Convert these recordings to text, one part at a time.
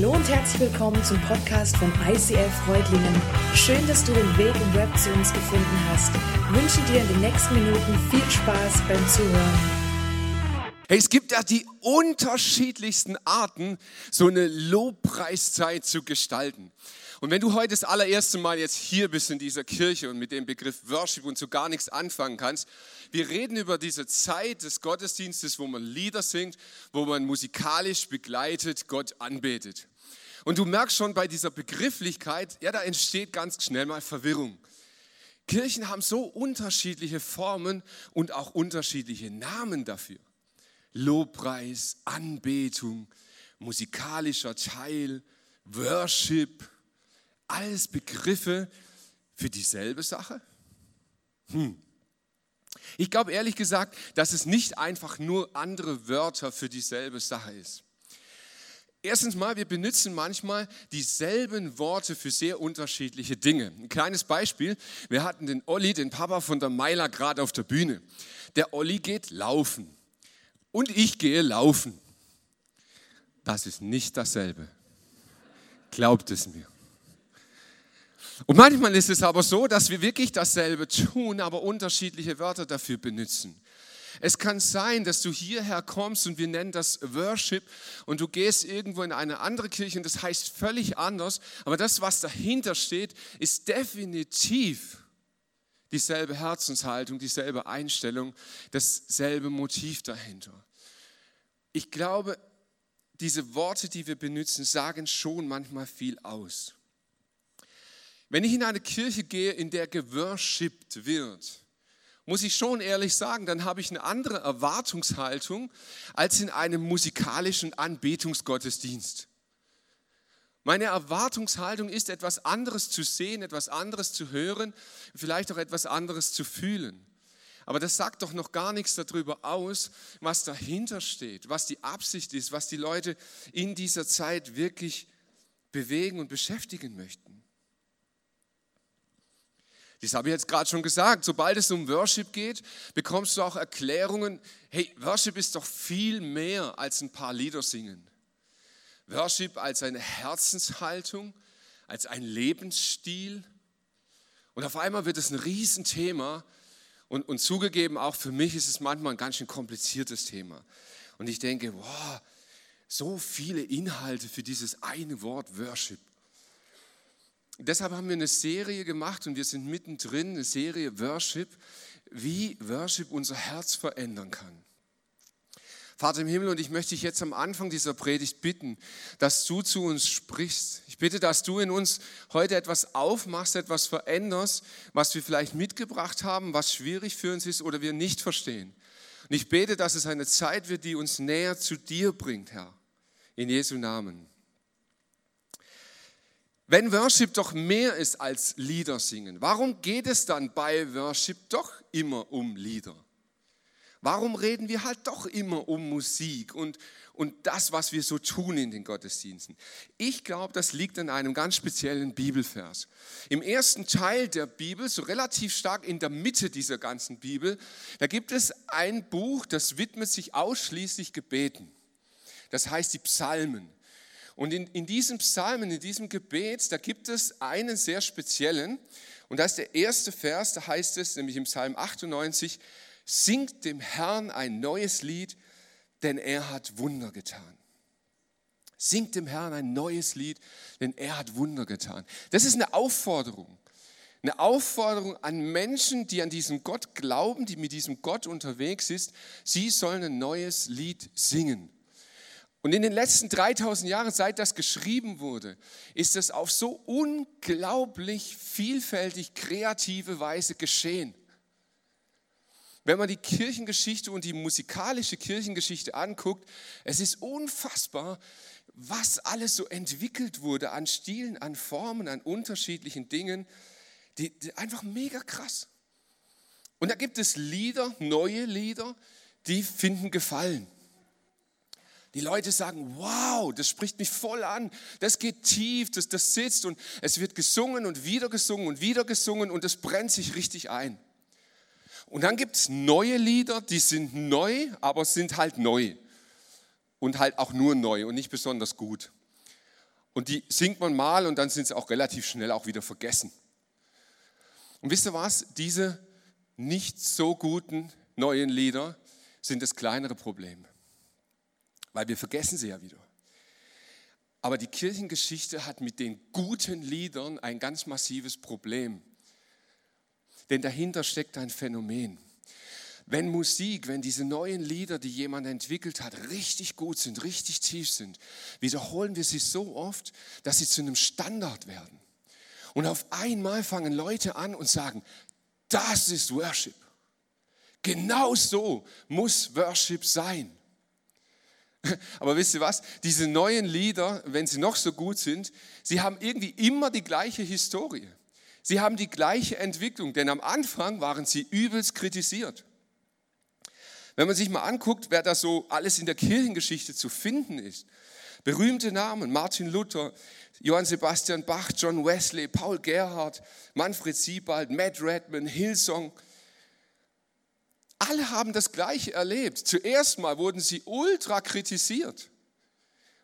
Hallo und herzlich willkommen zum Podcast von ICF Freudlingen. Schön, dass du den Weg im Web zu uns gefunden hast. Ich wünsche dir in den nächsten Minuten viel Spaß beim Zuhören. Hey, es gibt ja die unterschiedlichsten Arten, so eine Lobpreiszeit zu gestalten. Und wenn du heute das allererste Mal jetzt hier bist in dieser Kirche und mit dem Begriff Worship und so gar nichts anfangen kannst, wir reden über diese Zeit des Gottesdienstes, wo man Lieder singt, wo man musikalisch begleitet Gott anbetet. Und du merkst schon bei dieser Begrifflichkeit, ja, da entsteht ganz schnell mal Verwirrung. Kirchen haben so unterschiedliche Formen und auch unterschiedliche Namen dafür. Lobpreis, Anbetung, musikalischer Teil, Worship, alles Begriffe für dieselbe Sache? Hm. Ich glaube ehrlich gesagt, dass es nicht einfach nur andere Wörter für dieselbe Sache ist. Erstens mal, wir benutzen manchmal dieselben Worte für sehr unterschiedliche Dinge. Ein kleines Beispiel, wir hatten den Olli, den Papa von der Meiler, gerade auf der Bühne. Der Olli geht laufen und ich gehe laufen. Das ist nicht dasselbe. Glaubt es mir. Und manchmal ist es aber so, dass wir wirklich dasselbe tun, aber unterschiedliche Wörter dafür benutzen. Es kann sein, dass du hierher kommst und wir nennen das Worship und du gehst irgendwo in eine andere Kirche und das heißt völlig anders, aber das, was dahinter steht, ist definitiv dieselbe Herzenshaltung, dieselbe Einstellung, dasselbe Motiv dahinter. Ich glaube, diese Worte, die wir benutzen, sagen schon manchmal viel aus. Wenn ich in eine Kirche gehe, in der geworshipped wird, muss ich schon ehrlich sagen, dann habe ich eine andere Erwartungshaltung als in einem musikalischen Anbetungsgottesdienst. Meine Erwartungshaltung ist, etwas anderes zu sehen, etwas anderes zu hören, vielleicht auch etwas anderes zu fühlen. Aber das sagt doch noch gar nichts darüber aus, was dahinter steht, was die Absicht ist, was die Leute in dieser Zeit wirklich bewegen und beschäftigen möchten. Das habe ich jetzt gerade schon gesagt. Sobald es um Worship geht, bekommst du auch Erklärungen. Hey, Worship ist doch viel mehr als ein paar Lieder singen. Worship als eine Herzenshaltung, als ein Lebensstil. Und auf einmal wird es ein Riesenthema. Und, und zugegeben, auch für mich ist es manchmal ein ganz schön kompliziertes Thema. Und ich denke, wow, so viele Inhalte für dieses eine Wort Worship. Deshalb haben wir eine Serie gemacht und wir sind mittendrin, eine Serie Worship, wie Worship unser Herz verändern kann. Vater im Himmel, und ich möchte dich jetzt am Anfang dieser Predigt bitten, dass du zu uns sprichst. Ich bitte, dass du in uns heute etwas aufmachst, etwas veränderst, was wir vielleicht mitgebracht haben, was schwierig für uns ist oder wir nicht verstehen. Und ich bete, dass es eine Zeit wird, die uns näher zu dir bringt, Herr. In Jesu Namen. Wenn Worship doch mehr ist als Lieder singen, warum geht es dann bei Worship doch immer um Lieder? Warum reden wir halt doch immer um Musik und, und das, was wir so tun in den Gottesdiensten? Ich glaube, das liegt an einem ganz speziellen Bibelvers. Im ersten Teil der Bibel, so relativ stark in der Mitte dieser ganzen Bibel, da gibt es ein Buch, das widmet sich ausschließlich Gebeten. Das heißt die Psalmen. Und in, in diesem Psalmen, in diesem Gebet, da gibt es einen sehr speziellen. Und da ist der erste Vers, da heißt es, nämlich im Psalm 98, singt dem Herrn ein neues Lied, denn er hat Wunder getan. Singt dem Herrn ein neues Lied, denn er hat Wunder getan. Das ist eine Aufforderung. Eine Aufforderung an Menschen, die an diesen Gott glauben, die mit diesem Gott unterwegs ist. Sie sollen ein neues Lied singen. Und in den letzten 3000 Jahren, seit das geschrieben wurde, ist es auf so unglaublich vielfältig kreative Weise geschehen. Wenn man die Kirchengeschichte und die musikalische Kirchengeschichte anguckt, es ist unfassbar, was alles so entwickelt wurde an Stilen, an Formen, an unterschiedlichen Dingen. Die, die einfach mega krass. Und da gibt es Lieder, neue Lieder, die finden Gefallen. Die Leute sagen, wow, das spricht mich voll an, das geht tief, das, das sitzt und es wird gesungen und wieder gesungen und wieder gesungen und es brennt sich richtig ein. Und dann gibt es neue Lieder, die sind neu, aber sind halt neu. Und halt auch nur neu und nicht besonders gut. Und die singt man mal und dann sind sie auch relativ schnell auch wieder vergessen. Und wisst ihr was? Diese nicht so guten neuen Lieder sind das kleinere Problem, weil wir vergessen sie ja wieder. Aber die Kirchengeschichte hat mit den guten Liedern ein ganz massives Problem. Denn dahinter steckt ein Phänomen. Wenn Musik, wenn diese neuen Lieder, die jemand entwickelt hat, richtig gut sind, richtig tief sind, wiederholen wir sie so oft, dass sie zu einem Standard werden. Und auf einmal fangen Leute an und sagen, das ist Worship. Genau so muss Worship sein. Aber wisst ihr was? Diese neuen Lieder, wenn sie noch so gut sind, sie haben irgendwie immer die gleiche Historie. Sie haben die gleiche Entwicklung, denn am Anfang waren sie übelst kritisiert. Wenn man sich mal anguckt, wer da so alles in der Kirchengeschichte zu finden ist, berühmte Namen, Martin Luther, Johann Sebastian Bach, John Wesley, Paul Gerhardt, Manfred Siebald, Matt Redman, Hillsong, alle haben das Gleiche erlebt. Zuerst mal wurden sie ultra kritisiert,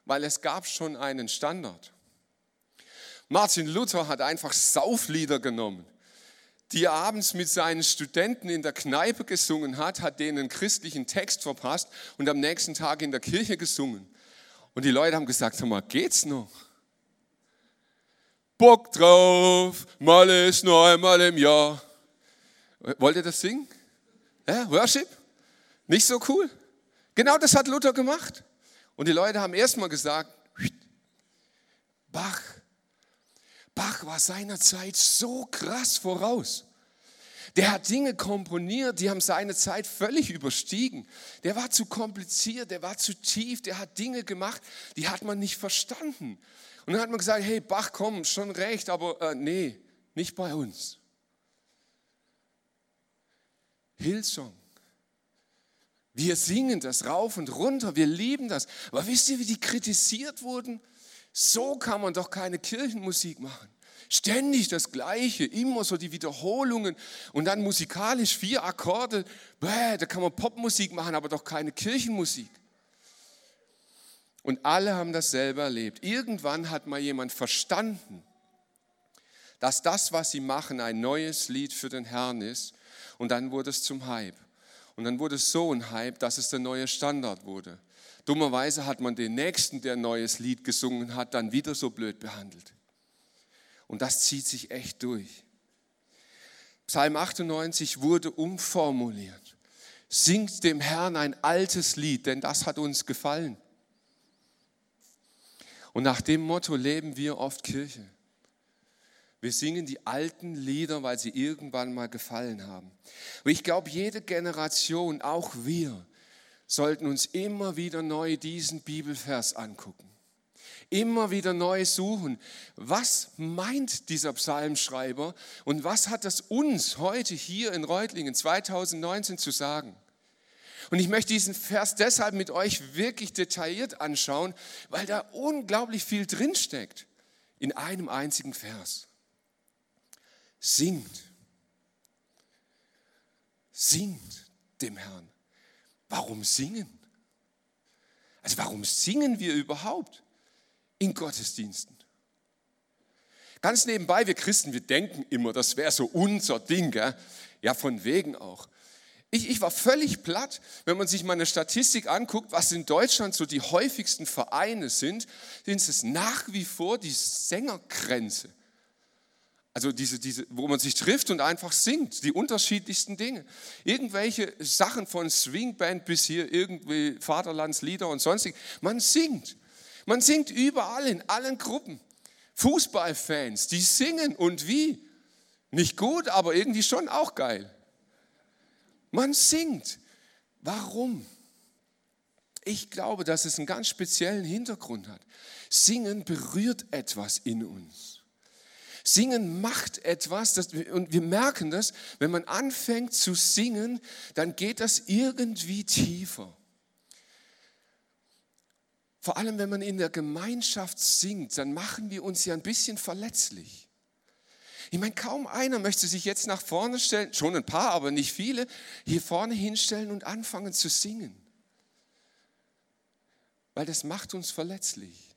weil es gab schon einen Standard. Martin Luther hat einfach Sauflieder genommen, die er abends mit seinen Studenten in der Kneipe gesungen hat, hat denen einen christlichen Text verpasst und am nächsten Tag in der Kirche gesungen. Und die Leute haben gesagt, sag mal, geht's noch? Bock drauf, mal ist nur einmal im Jahr. Wollt ihr das singen? Ja, Worship? Nicht so cool? Genau das hat Luther gemacht. Und die Leute haben erstmal gesagt, Bach, Bach war seiner Zeit so krass voraus. Der hat Dinge komponiert, die haben seine Zeit völlig überstiegen. Der war zu kompliziert, der war zu tief, der hat Dinge gemacht, die hat man nicht verstanden. Und dann hat man gesagt, hey Bach, komm, schon recht, aber äh, nee, nicht bei uns. Hillsong. Wir singen das rauf und runter, wir lieben das. Aber wisst ihr, wie die kritisiert wurden? So kann man doch keine Kirchenmusik machen. Ständig das Gleiche, immer so die Wiederholungen und dann musikalisch vier Akkorde. Bäh, da kann man Popmusik machen, aber doch keine Kirchenmusik. Und alle haben das selber erlebt. Irgendwann hat mal jemand verstanden, dass das, was sie machen, ein neues Lied für den Herrn ist und dann wurde es zum Hype. Und dann wurde es so ein Hype, dass es der neue Standard wurde. Dummerweise hat man den Nächsten, der ein neues Lied gesungen hat, dann wieder so blöd behandelt. Und das zieht sich echt durch. Psalm 98 wurde umformuliert. Singt dem Herrn ein altes Lied, denn das hat uns gefallen. Und nach dem Motto leben wir oft Kirche. Wir singen die alten Lieder, weil sie irgendwann mal gefallen haben. Und ich glaube, jede Generation, auch wir, sollten uns immer wieder neu diesen Bibelvers angucken. Immer wieder neu suchen, was meint dieser Psalmschreiber und was hat das uns heute hier in Reutlingen 2019 zu sagen? Und ich möchte diesen Vers deshalb mit euch wirklich detailliert anschauen, weil da unglaublich viel drinsteckt in einem einzigen Vers singt. Singt dem Herrn. Warum singen? Also warum singen wir überhaupt in Gottesdiensten? Ganz nebenbei, wir Christen, wir denken immer, das wäre so unser Ding. Gell? Ja, von wegen auch. Ich, ich war völlig platt, wenn man sich mal eine Statistik anguckt, was in Deutschland so die häufigsten Vereine sind, sind es nach wie vor die Sängergrenze. Also diese, diese, wo man sich trifft und einfach singt, die unterschiedlichsten Dinge. Irgendwelche Sachen von Swingband bis hier irgendwie Vaterlandslieder und sonstig. Man singt. Man singt überall in allen Gruppen. Fußballfans, die singen und wie? Nicht gut, aber irgendwie schon auch geil. Man singt. Warum? Ich glaube, dass es einen ganz speziellen Hintergrund hat. Singen berührt etwas in uns. Singen macht etwas das, und wir merken das, wenn man anfängt zu singen, dann geht das irgendwie tiefer. Vor allem, wenn man in der Gemeinschaft singt, dann machen wir uns ja ein bisschen verletzlich. Ich meine, kaum einer möchte sich jetzt nach vorne stellen, schon ein paar, aber nicht viele, hier vorne hinstellen und anfangen zu singen. Weil das macht uns verletzlich.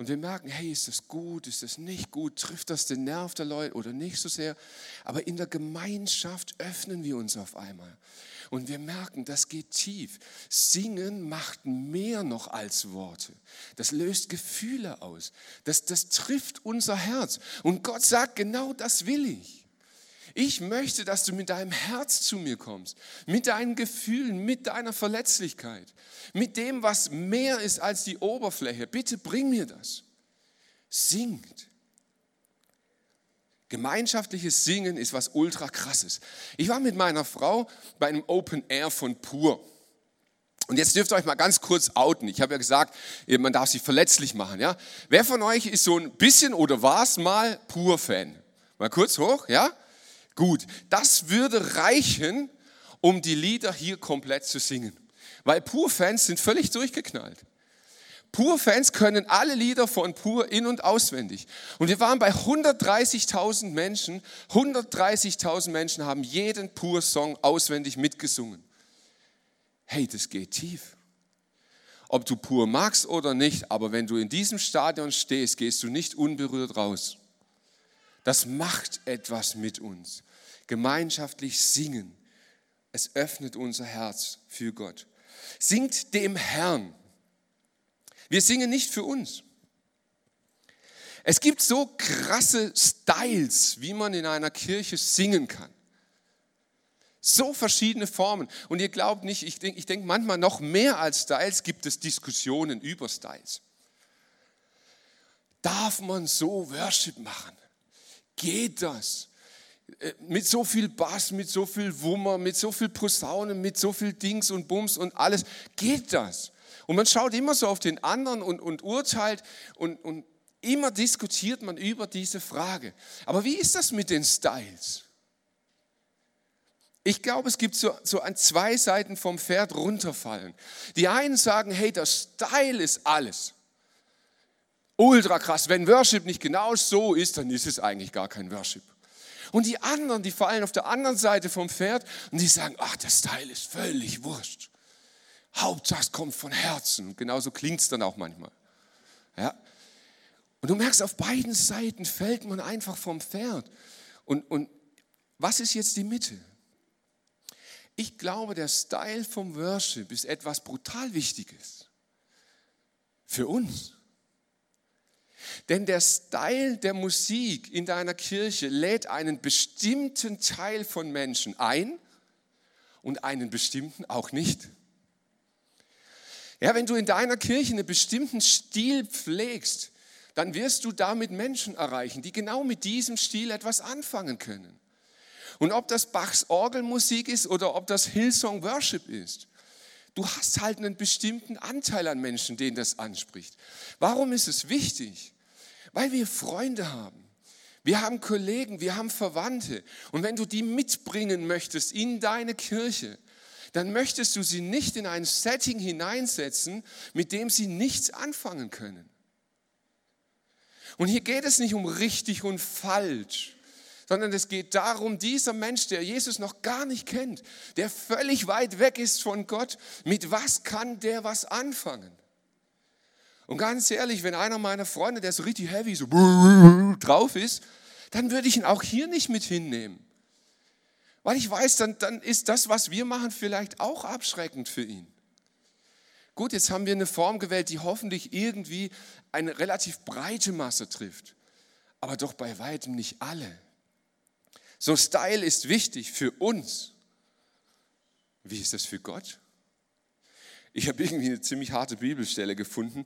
Und wir merken, hey, ist das gut, ist das nicht gut, trifft das den Nerv der Leute oder nicht so sehr. Aber in der Gemeinschaft öffnen wir uns auf einmal. Und wir merken, das geht tief. Singen macht mehr noch als Worte. Das löst Gefühle aus. Das, das trifft unser Herz. Und Gott sagt, genau das will ich. Ich möchte, dass du mit deinem Herz zu mir kommst, mit deinen Gefühlen, mit deiner Verletzlichkeit, mit dem, was mehr ist als die Oberfläche. Bitte bring mir das. Singt. Gemeinschaftliches Singen ist was ultra krasses. Ich war mit meiner Frau bei einem Open Air von Pur. Und jetzt dürft ihr euch mal ganz kurz outen. Ich habe ja gesagt, man darf sich verletzlich machen. Ja? Wer von euch ist so ein bisschen oder war es mal Pur-Fan? Mal kurz hoch, ja? Gut, das würde reichen, um die Lieder hier komplett zu singen. Weil Pur-Fans sind völlig durchgeknallt. Pur-Fans können alle Lieder von Pur in- und auswendig. Und wir waren bei 130.000 Menschen. 130.000 Menschen haben jeden Pur-Song auswendig mitgesungen. Hey, das geht tief. Ob du Pur magst oder nicht, aber wenn du in diesem Stadion stehst, gehst du nicht unberührt raus. Das macht etwas mit uns gemeinschaftlich singen. Es öffnet unser Herz für Gott. Singt dem Herrn. Wir singen nicht für uns. Es gibt so krasse Styles, wie man in einer Kirche singen kann. So verschiedene Formen. Und ihr glaubt nicht, ich denke ich denk manchmal noch mehr als Styles gibt es Diskussionen über Styles. Darf man so Worship machen? Geht das? Äh, mit so viel Bass, mit so viel Wummer, mit so viel Posaunen, mit so viel Dings und Bums und alles. Geht das? Und man schaut immer so auf den anderen und, und urteilt und, und immer diskutiert man über diese Frage. Aber wie ist das mit den Styles? Ich glaube, es gibt so, so an zwei Seiten vom Pferd runterfallen. Die einen sagen, hey, der Style ist alles. Ultra krass. Wenn Worship nicht genau so ist, dann ist es eigentlich gar kein Worship. Und die anderen, die fallen auf der anderen Seite vom Pferd und die sagen, ach, der Style ist völlig wurscht. Hauptsache es kommt von Herzen. Und genauso klingt es dann auch manchmal. Ja? Und du merkst, auf beiden Seiten fällt man einfach vom Pferd. Und, und was ist jetzt die Mitte? Ich glaube, der Style vom Worship ist etwas brutal Wichtiges. Für uns. Denn der Style der Musik in deiner Kirche lädt einen bestimmten Teil von Menschen ein und einen bestimmten auch nicht. Ja, wenn du in deiner Kirche einen bestimmten Stil pflegst, dann wirst du damit Menschen erreichen, die genau mit diesem Stil etwas anfangen können. Und ob das Bachs Orgelmusik ist oder ob das Hillsong Worship ist, du hast halt einen bestimmten Anteil an Menschen, den das anspricht. Warum ist es wichtig? Weil wir Freunde haben. Wir haben Kollegen, wir haben Verwandte. Und wenn du die mitbringen möchtest in deine Kirche, dann möchtest du sie nicht in ein Setting hineinsetzen, mit dem sie nichts anfangen können. Und hier geht es nicht um richtig und falsch, sondern es geht darum, dieser Mensch, der Jesus noch gar nicht kennt, der völlig weit weg ist von Gott, mit was kann der was anfangen? Und ganz ehrlich, wenn einer meiner Freunde, der so richtig heavy so drauf ist, dann würde ich ihn auch hier nicht mit hinnehmen. Weil ich weiß, dann, dann ist das, was wir machen, vielleicht auch abschreckend für ihn. Gut, jetzt haben wir eine Form gewählt, die hoffentlich irgendwie eine relativ breite Masse trifft, aber doch bei weitem nicht alle. So Style ist wichtig für uns. Wie ist das für Gott? Ich habe irgendwie eine ziemlich harte Bibelstelle gefunden.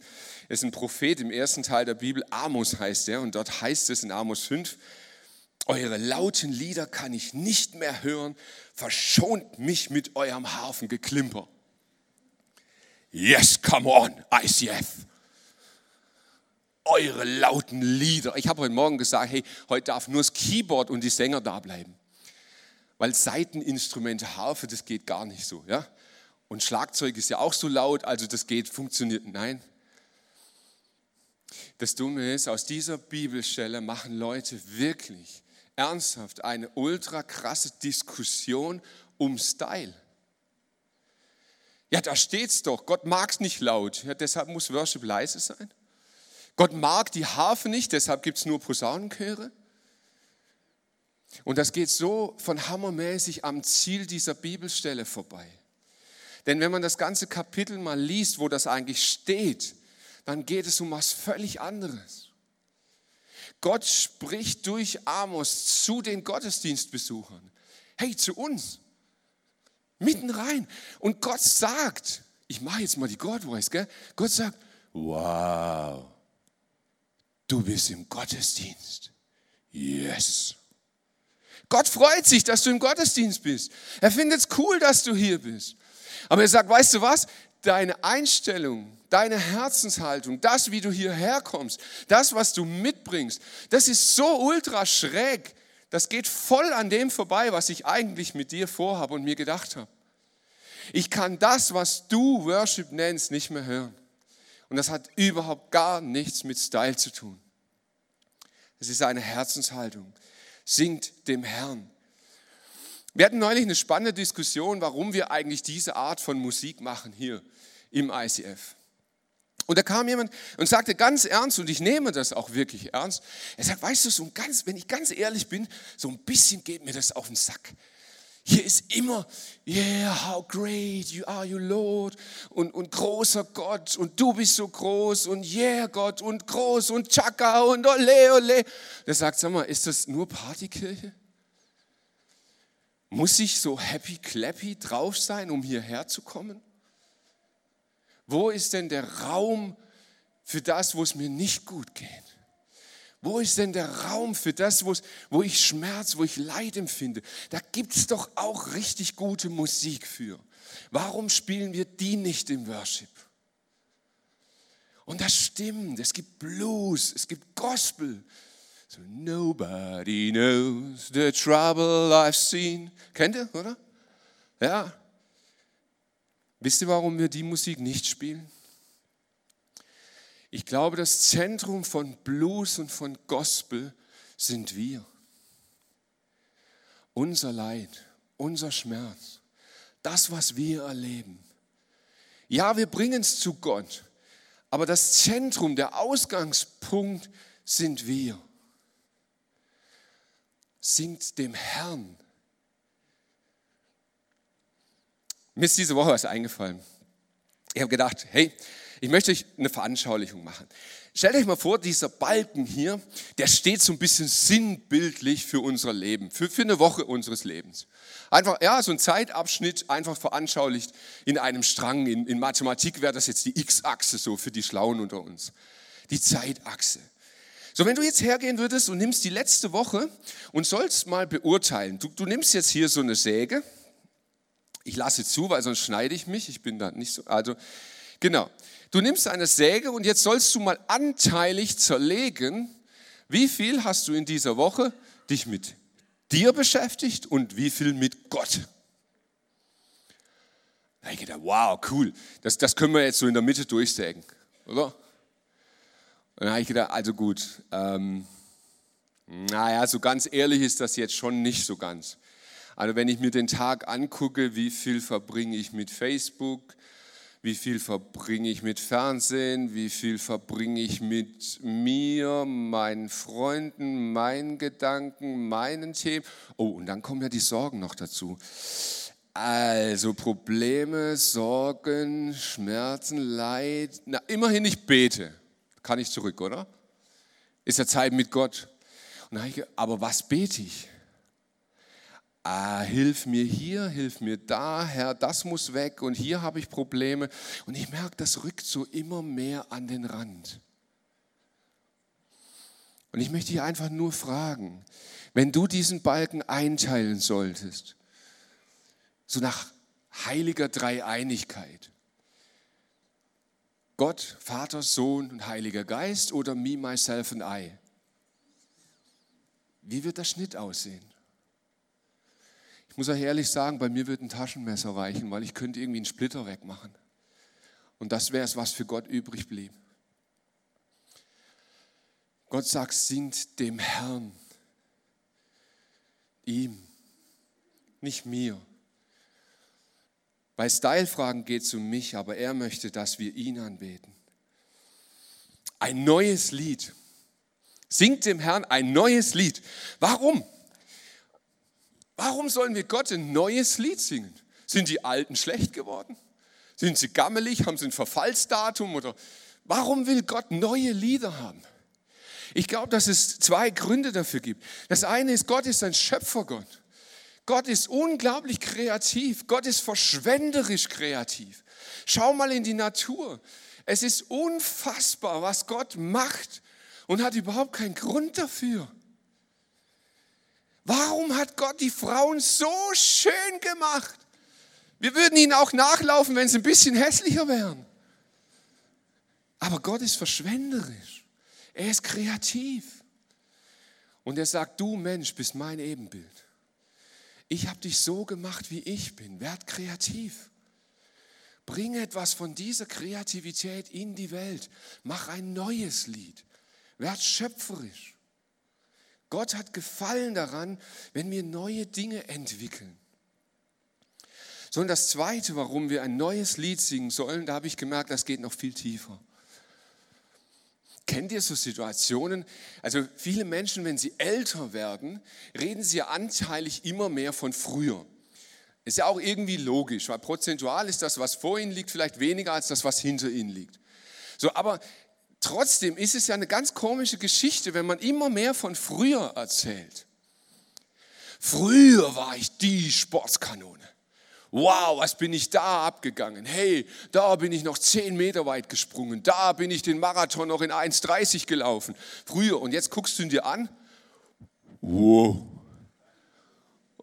Es ist ein Prophet im ersten Teil der Bibel, Amos heißt er, und dort heißt es in Amos 5, eure lauten Lieder kann ich nicht mehr hören, verschont mich mit eurem Hafengeklimper. Yes, come on, ICF. Eure lauten Lieder. Ich habe heute Morgen gesagt, hey, heute darf nur das Keyboard und die Sänger da bleiben. Weil Seiteninstrumente, Harfe, das geht gar nicht so. Ja? Und Schlagzeug ist ja auch so laut, also das geht, funktioniert. Nein. Das Dumme ist, aus dieser Bibelstelle machen Leute wirklich ernsthaft eine ultra krasse Diskussion um Style. Ja, da steht's doch. Gott mag es nicht laut. Ja, deshalb muss Worship leise sein. Gott mag die Harfe nicht, deshalb gibt es nur Posaunenchöre. Und das geht so von hammermäßig am Ziel dieser Bibelstelle vorbei. Denn wenn man das ganze Kapitel mal liest, wo das eigentlich steht, dann geht es um was völlig anderes. Gott spricht durch Amos zu den Gottesdienstbesuchern. Hey, zu uns. Mitten rein. Und Gott sagt, ich mache jetzt mal die God Voice, gell? Gott sagt, wow, du bist im Gottesdienst. Yes. Gott freut sich, dass du im Gottesdienst bist. Er findet es cool, dass du hier bist. Aber er sagt, weißt du was? Deine Einstellung, deine Herzenshaltung, das, wie du hierher kommst, das, was du mitbringst, das ist so ultra schräg. Das geht voll an dem vorbei, was ich eigentlich mit dir vorhabe und mir gedacht habe. Ich kann das, was du Worship nennst, nicht mehr hören. Und das hat überhaupt gar nichts mit Style zu tun. Es ist eine Herzenshaltung. Singt dem Herrn. Wir hatten neulich eine spannende Diskussion, warum wir eigentlich diese Art von Musik machen hier im ICF. Und da kam jemand und sagte ganz ernst, und ich nehme das auch wirklich ernst, er sagt, weißt du, so ganz, wenn ich ganz ehrlich bin, so ein bisschen geht mir das auf den Sack. Hier ist immer, yeah, how great you are, you Lord, und, und großer Gott, und du bist so groß, und yeah, Gott, und groß, und Chaka, und ole, ole. Der sagt, sag mal, ist das nur Partykirche? Muss ich so happy clappy drauf sein, um hierher zu kommen? Wo ist denn der Raum für das, wo es mir nicht gut geht? Wo ist denn der Raum für das, wo ich Schmerz, wo ich Leid empfinde? Da gibt es doch auch richtig gute Musik für. Warum spielen wir die nicht im Worship? Und das stimmt, es gibt Blues, es gibt Gospel. So, nobody knows the trouble I've seen. Kennt ihr, oder? Ja. Wisst ihr, warum wir die Musik nicht spielen? Ich glaube, das Zentrum von Blues und von Gospel sind wir. Unser Leid, unser Schmerz, das, was wir erleben. Ja, wir bringen es zu Gott, aber das Zentrum, der Ausgangspunkt sind wir. Singt dem Herrn. Mir ist diese Woche was eingefallen. Ich habe gedacht, hey, ich möchte euch eine Veranschaulichung machen. Stellt euch mal vor, dieser Balken hier, der steht so ein bisschen sinnbildlich für unser Leben, für, für eine Woche unseres Lebens. Einfach, ja, so ein Zeitabschnitt, einfach veranschaulicht in einem Strang. In, in Mathematik wäre das jetzt die X-Achse so für die Schlauen unter uns. Die Zeitachse. So, wenn du jetzt hergehen würdest und nimmst die letzte Woche und sollst mal beurteilen, du, du nimmst jetzt hier so eine Säge, ich lasse zu, weil sonst schneide ich mich, ich bin da nicht so, also genau. Du nimmst eine Säge und jetzt sollst du mal anteilig zerlegen, wie viel hast du in dieser Woche dich mit dir beschäftigt und wie viel mit Gott. Da ich gedacht, wow, cool, das, das können wir jetzt so in der Mitte durchsägen, oder? Und dann habe ich gedacht, also gut, ähm, naja, so ganz ehrlich ist das jetzt schon nicht so ganz. Also wenn ich mir den Tag angucke, wie viel verbringe ich mit Facebook, wie viel verbringe ich mit Fernsehen, wie viel verbringe ich mit mir, meinen Freunden, meinen Gedanken, meinen Themen. Oh, und dann kommen ja die Sorgen noch dazu. Also Probleme, Sorgen, Schmerzen, Leid. Na, immerhin ich bete. Kann ich zurück, oder? Ist ja Zeit mit Gott. Ich, aber was bete ich? Ah, hilf mir hier, hilf mir da, Herr, das muss weg und hier habe ich Probleme. Und ich merke, das rückt so immer mehr an den Rand. Und ich möchte dich einfach nur fragen, wenn du diesen Balken einteilen solltest, so nach heiliger Dreieinigkeit, Gott, Vater, Sohn und Heiliger Geist oder me, myself and I, wie wird der Schnitt aussehen? Ich muss euch ehrlich sagen, bei mir wird ein Taschenmesser reichen, weil ich könnte irgendwie einen Splitter wegmachen. Und das wäre es, was für Gott übrig blieb. Gott sagt, singt dem Herrn, ihm, nicht mir. Bei Style-Fragen geht es um mich, aber er möchte, dass wir ihn anbeten. ein neues Lied. Singt dem Herrn ein neues Lied. Warum? Warum sollen wir Gott ein neues Lied singen? Sind die Alten schlecht geworden? Sind sie gammelig? Haben sie ein Verfallsdatum? Oder warum will Gott neue Lieder haben? Ich glaube, dass es zwei Gründe dafür gibt. Das eine ist, Gott ist ein Schöpfergott. Gott ist unglaublich kreativ. Gott ist verschwenderisch kreativ. Schau mal in die Natur. Es ist unfassbar, was Gott macht und hat überhaupt keinen Grund dafür. Warum hat Gott die Frauen so schön gemacht? Wir würden ihnen auch nachlaufen, wenn sie ein bisschen hässlicher wären. Aber Gott ist verschwenderisch. Er ist kreativ. Und er sagt, du Mensch bist mein Ebenbild. Ich habe dich so gemacht, wie ich bin. Werd kreativ. Bring etwas von dieser Kreativität in die Welt. Mach ein neues Lied. Werd schöpferisch. Gott hat Gefallen daran, wenn wir neue Dinge entwickeln. So, und das Zweite, warum wir ein neues Lied singen sollen, da habe ich gemerkt, das geht noch viel tiefer. Kennt ihr so Situationen? Also viele Menschen, wenn sie älter werden, reden sie ja anteilig immer mehr von früher. Ist ja auch irgendwie logisch, weil prozentual ist das, was vor ihnen liegt, vielleicht weniger als das, was hinter ihnen liegt. So, aber trotzdem ist es ja eine ganz komische Geschichte, wenn man immer mehr von früher erzählt. Früher war ich die Sportskanone. Wow, was bin ich da abgegangen? Hey, da bin ich noch 10 Meter weit gesprungen. Da bin ich den Marathon noch in 1,30 gelaufen. Früher. Und jetzt guckst du ihn dir an. Wow.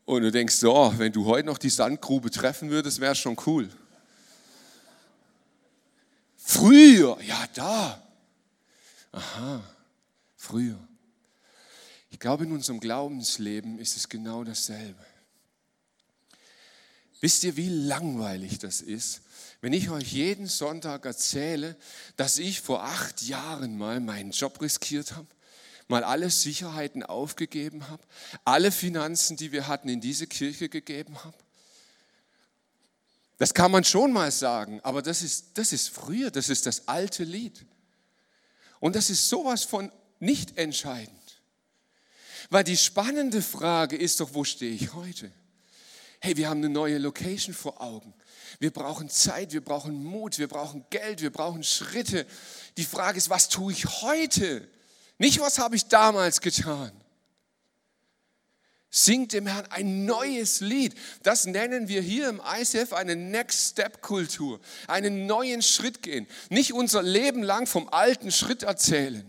Und du denkst, so, wenn du heute noch die Sandgrube treffen würdest, wäre es schon cool. Früher, ja da. Aha, früher. Ich glaube, in unserem Glaubensleben ist es genau dasselbe. Wisst ihr, wie langweilig das ist, wenn ich euch jeden Sonntag erzähle, dass ich vor acht Jahren mal meinen Job riskiert habe? mal alle Sicherheiten aufgegeben habe, alle Finanzen, die wir hatten, in diese Kirche gegeben habe? Das kann man schon mal sagen, aber das ist, das ist früher, das ist das alte Lied. Und das ist sowas von nicht entscheidend. Weil die spannende Frage ist doch, wo stehe ich heute? Hey, wir haben eine neue Location vor Augen. Wir brauchen Zeit, wir brauchen Mut, wir brauchen Geld, wir brauchen Schritte. Die Frage ist, was tue ich heute? Nicht, was habe ich damals getan. Singt dem Herrn ein neues Lied. Das nennen wir hier im ICF eine Next Step Kultur. Einen neuen Schritt gehen. Nicht unser Leben lang vom alten Schritt erzählen.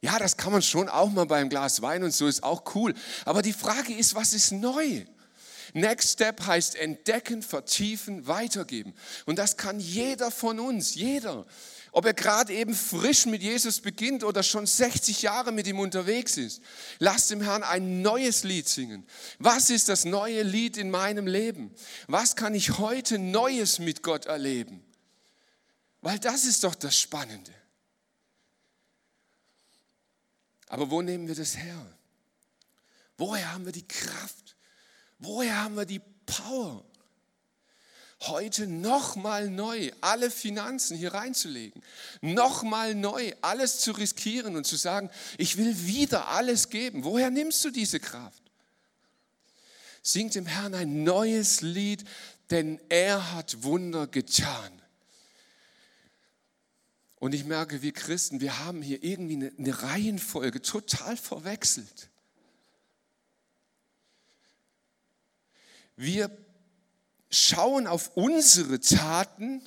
Ja, das kann man schon auch mal beim Glas Wein und so ist auch cool. Aber die Frage ist, was ist neu? Next Step heißt entdecken, vertiefen, weitergeben. Und das kann jeder von uns, jeder. Ob er gerade eben frisch mit Jesus beginnt oder schon 60 Jahre mit ihm unterwegs ist. Lass dem Herrn ein neues Lied singen. Was ist das neue Lied in meinem Leben? Was kann ich heute Neues mit Gott erleben? Weil das ist doch das Spannende. Aber wo nehmen wir das her? Woher haben wir die Kraft? Woher haben wir die Power? Heute nochmal neu alle Finanzen hier reinzulegen, nochmal neu alles zu riskieren und zu sagen, ich will wieder alles geben. Woher nimmst du diese Kraft? Singt dem Herrn ein neues Lied, denn er hat Wunder getan. Und ich merke, wir Christen, wir haben hier irgendwie eine, Reihenfolge total verwechselt. Wir schauen auf unsere Taten,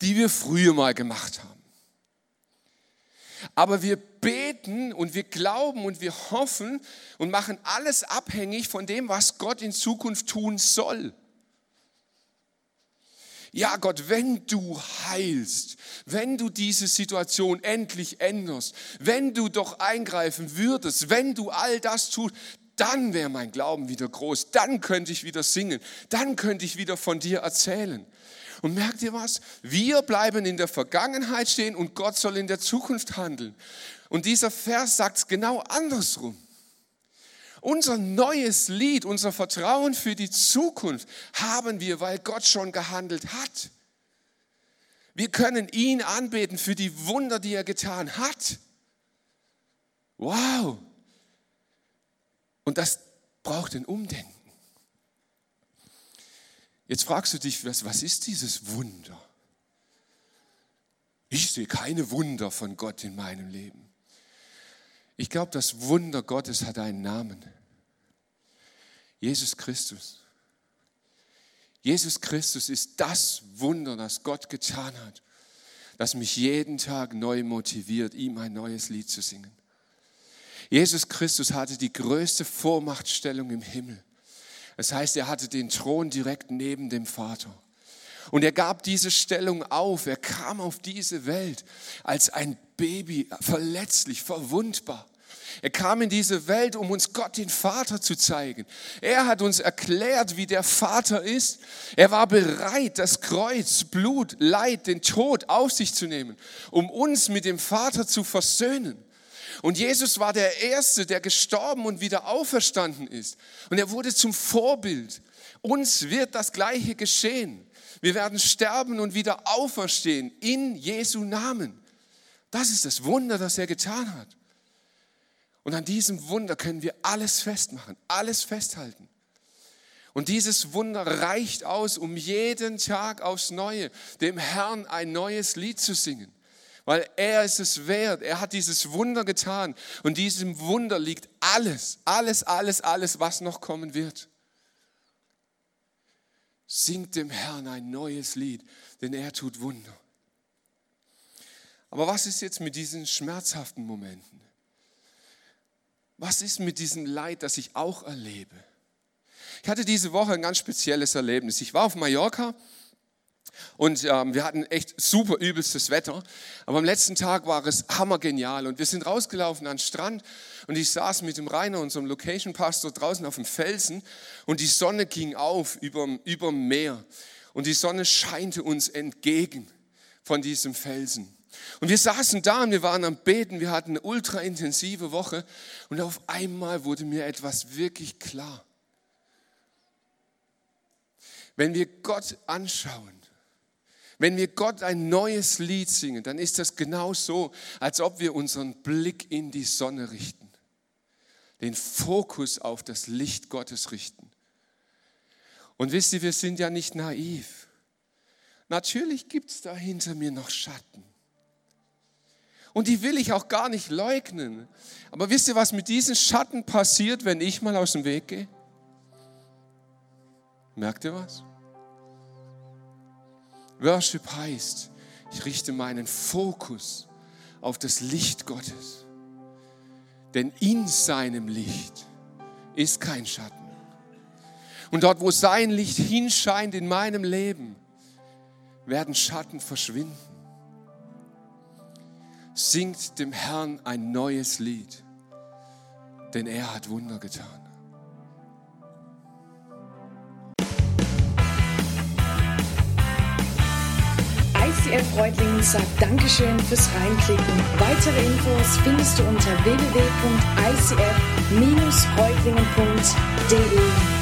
die wir früher mal gemacht haben. Aber wir beten und wir glauben und wir hoffen und machen alles abhängig von dem, was Gott in Zukunft tun soll. Ja, Gott, wenn du heilst, wenn du diese Situation endlich änderst, wenn du doch eingreifen würdest, wenn du all das tust, dann wäre mein Glauben wieder groß, dann könnte ich wieder singen, dann könnte ich wieder von dir erzählen. Und merkt ihr was? Wir bleiben in der Vergangenheit stehen und Gott soll in der Zukunft handeln. Und dieser Vers sagt es genau andersrum. Unser neues Lied, unser Vertrauen für die Zukunft haben wir, weil Gott schon gehandelt hat. Wir können ihn anbeten für die Wunder, die er getan hat. Wow. Und das braucht ein Umdenken. Jetzt fragst du dich, was, was ist dieses Wunder? Ich sehe keine Wunder von Gott in meinem Leben. Ich glaube, das Wunder Gottes hat einen Namen. Jesus Christus. Jesus Christus ist das Wunder, das Gott getan hat, das mich jeden Tag neu motiviert, ihm ein neues Lied zu singen. Jesus Christus hatte die größte Vormachtstellung im Himmel. Das heißt, er hatte den Thron direkt neben dem Vater. Und er gab diese Stellung auf. Er kam auf diese Welt als ein Baby, verletzlich, verwundbar. Er kam in diese Welt, um uns Gott den Vater zu zeigen. Er hat uns erklärt, wie der Vater ist. Er war bereit, das Kreuz, Blut, Leid, den Tod auf sich zu nehmen, um uns mit dem Vater zu versöhnen. Und Jesus war der Erste, der gestorben und wieder auferstanden ist. Und er wurde zum Vorbild. Uns wird das Gleiche geschehen. Wir werden sterben und wieder auferstehen in Jesu Namen. Das ist das Wunder, das er getan hat. Und an diesem Wunder können wir alles festmachen, alles festhalten. Und dieses Wunder reicht aus, um jeden Tag aufs Neue dem Herrn ein neues Lied zu singen. Weil er ist es wert. Er hat dieses Wunder getan. Und diesem Wunder liegt alles, alles, alles, alles, was noch kommen wird. Singt dem Herrn ein neues Lied, denn er tut Wunder. Aber was ist jetzt mit diesen schmerzhaften Momenten? Was ist mit diesem Leid, das ich auch erlebe? Ich hatte diese Woche ein ganz spezielles Erlebnis. Ich war auf Mallorca und ähm, wir hatten echt super übelstes Wetter. Aber am letzten Tag war es hammergenial. Und wir sind rausgelaufen an den Strand und ich saß mit dem Rainer, unserem Location Pastor, draußen auf dem Felsen und die Sonne ging auf über, über dem Meer. Und die Sonne scheinte uns entgegen von diesem Felsen. Und wir saßen da und wir waren am Beten, wir hatten eine ultra intensive Woche und auf einmal wurde mir etwas wirklich klar. Wenn wir Gott anschauen, wenn wir Gott ein neues Lied singen, dann ist das genau so, als ob wir unseren Blick in die Sonne richten, den Fokus auf das Licht Gottes richten. Und wisst ihr, wir sind ja nicht naiv. Natürlich gibt es da hinter mir noch Schatten. Und die will ich auch gar nicht leugnen. Aber wisst ihr, was mit diesen Schatten passiert, wenn ich mal aus dem Weg gehe? Merkt ihr was? Worship heißt, ich richte meinen Fokus auf das Licht Gottes. Denn in seinem Licht ist kein Schatten. Und dort, wo sein Licht hinscheint in meinem Leben, werden Schatten verschwinden. Singt dem Herrn ein neues Lied, denn er hat Wunder getan. ICF Reutlingen sagt Dankeschön fürs Reinklicken. Weitere Infos findest du unter www.icf-reutlingen.de.